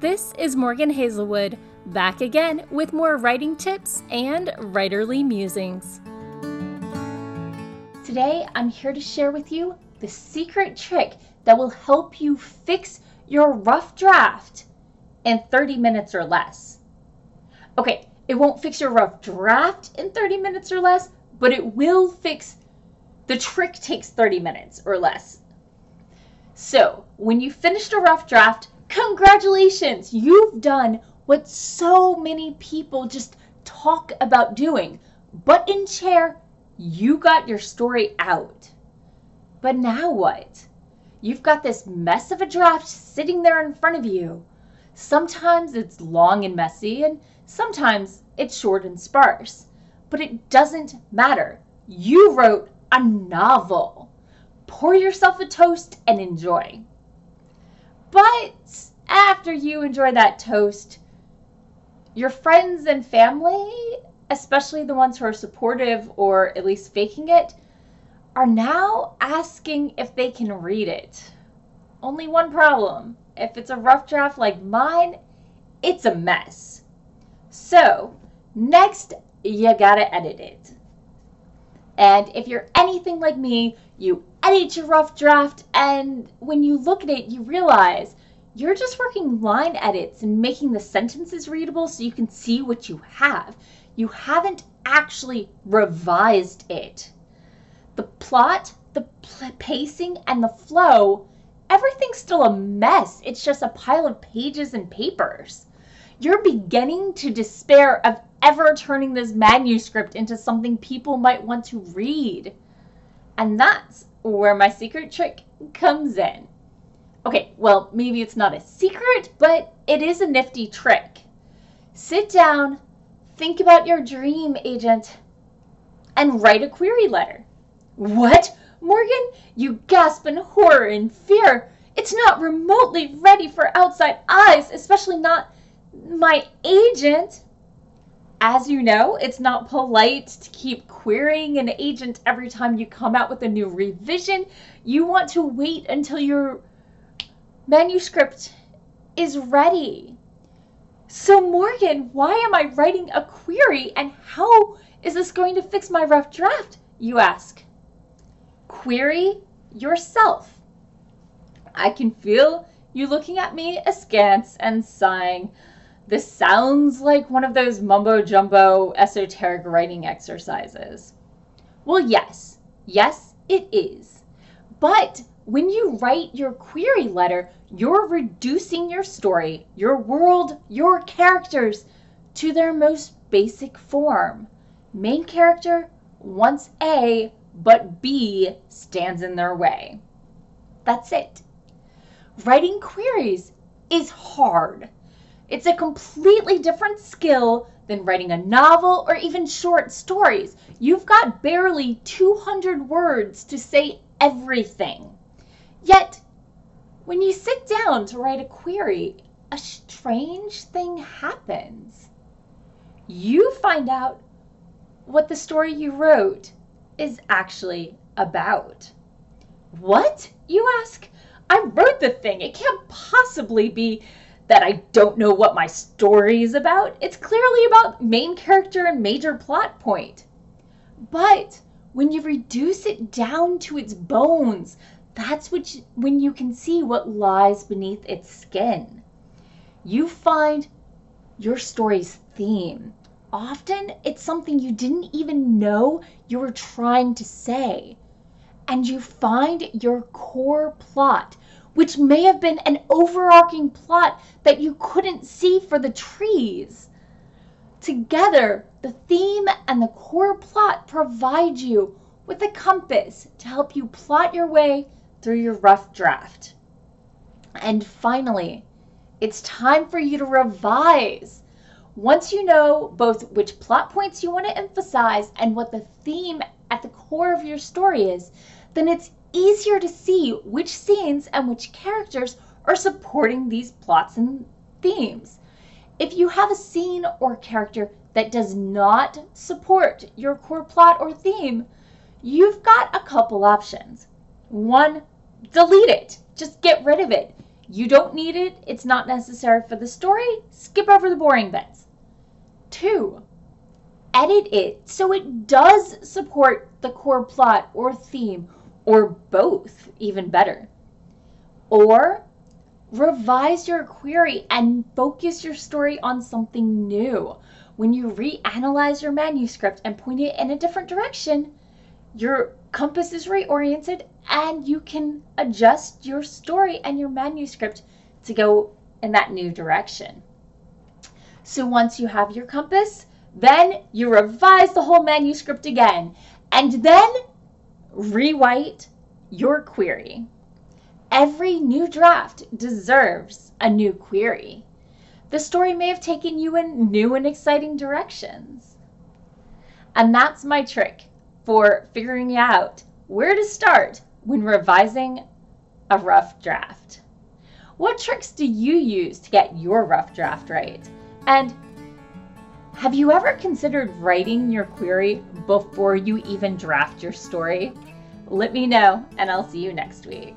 This is Morgan Hazelwood, back again with more writing tips and writerly musings. Today, I'm here to share with you the secret trick that will help you fix your rough draft in 30 minutes or less. Okay, it won't fix your rough draft in 30 minutes or less, but it will fix the trick takes 30 minutes or less. So, when you finished a rough draft, Congratulations! You've done what so many people just talk about doing. Butt in chair, you got your story out. But now what? You've got this mess of a draft sitting there in front of you. Sometimes it's long and messy, and sometimes it's short and sparse. But it doesn't matter. You wrote a novel. Pour yourself a toast and enjoy. But after you enjoy that toast, your friends and family, especially the ones who are supportive or at least faking it, are now asking if they can read it. Only one problem. If it's a rough draft like mine, it's a mess. So, next, you gotta edit it. And if you're anything like me, you edit your rough draft, and when you look at it, you realize you're just working line edits and making the sentences readable so you can see what you have. You haven't actually revised it. The plot, the pacing, and the flow, everything's still a mess. It's just a pile of pages and papers. You're beginning to despair of ever turning this manuscript into something people might want to read. And that's where my secret trick comes in. Okay, well, maybe it's not a secret, but it is a nifty trick. Sit down, think about your dream agent, and write a query letter. What? Morgan, you gasp in horror and fear. It's not remotely ready for outside eyes, especially not my agent. As you know, it's not polite to keep querying an agent every time you come out with a new revision. You want to wait until your manuscript is ready. So, Morgan, why am I writing a query and how is this going to fix my rough draft? You ask. Query yourself. I can feel you looking at me askance and sighing. This sounds like one of those mumbo jumbo esoteric writing exercises. Well, yes, yes, it is. But when you write your query letter, you're reducing your story, your world, your characters to their most basic form. Main character wants A, but B stands in their way. That's it. Writing queries is hard. It's a completely different skill than writing a novel or even short stories. You've got barely 200 words to say everything. Yet, when you sit down to write a query, a strange thing happens. You find out what the story you wrote is actually about. What? You ask? I wrote the thing. It can't possibly be that I don't know what my story is about. It's clearly about main character and major plot point. But when you reduce it down to its bones, that's when you can see what lies beneath its skin. You find your story's theme. Often it's something you didn't even know you were trying to say. And you find your core plot which may have been an overarching plot that you couldn't see for the trees. Together, the theme and the core plot provide you with a compass to help you plot your way through your rough draft. And finally, it's time for you to revise. Once you know both which plot points you want to emphasize and what the theme at the core of your story is, then it's easier to see which scenes and which characters are supporting these plots and themes. If you have a scene or character that does not support your core plot or theme, you've got a couple options. One, delete it. Just get rid of it. You don't need it, it's not necessary for the story, skip over the boring bits. Two, edit it so it does support the core plot or theme, or both, even better. Or revise your query and focus your story on something new. When you reanalyze your manuscript and point it in a different direction, your compass is reoriented and you can adjust your story and your manuscript to go in that new direction. So once you have your compass, then you revise the whole manuscript again and then rewrite your query. Every new draft deserves a new query. The story may have taken you in new and exciting directions. And that's my trick for figuring out where to start when revising a rough draft. What tricks do you use to get your rough draft right? And have you ever considered writing your query before you even draft your story? Let me know, and I'll see you next week.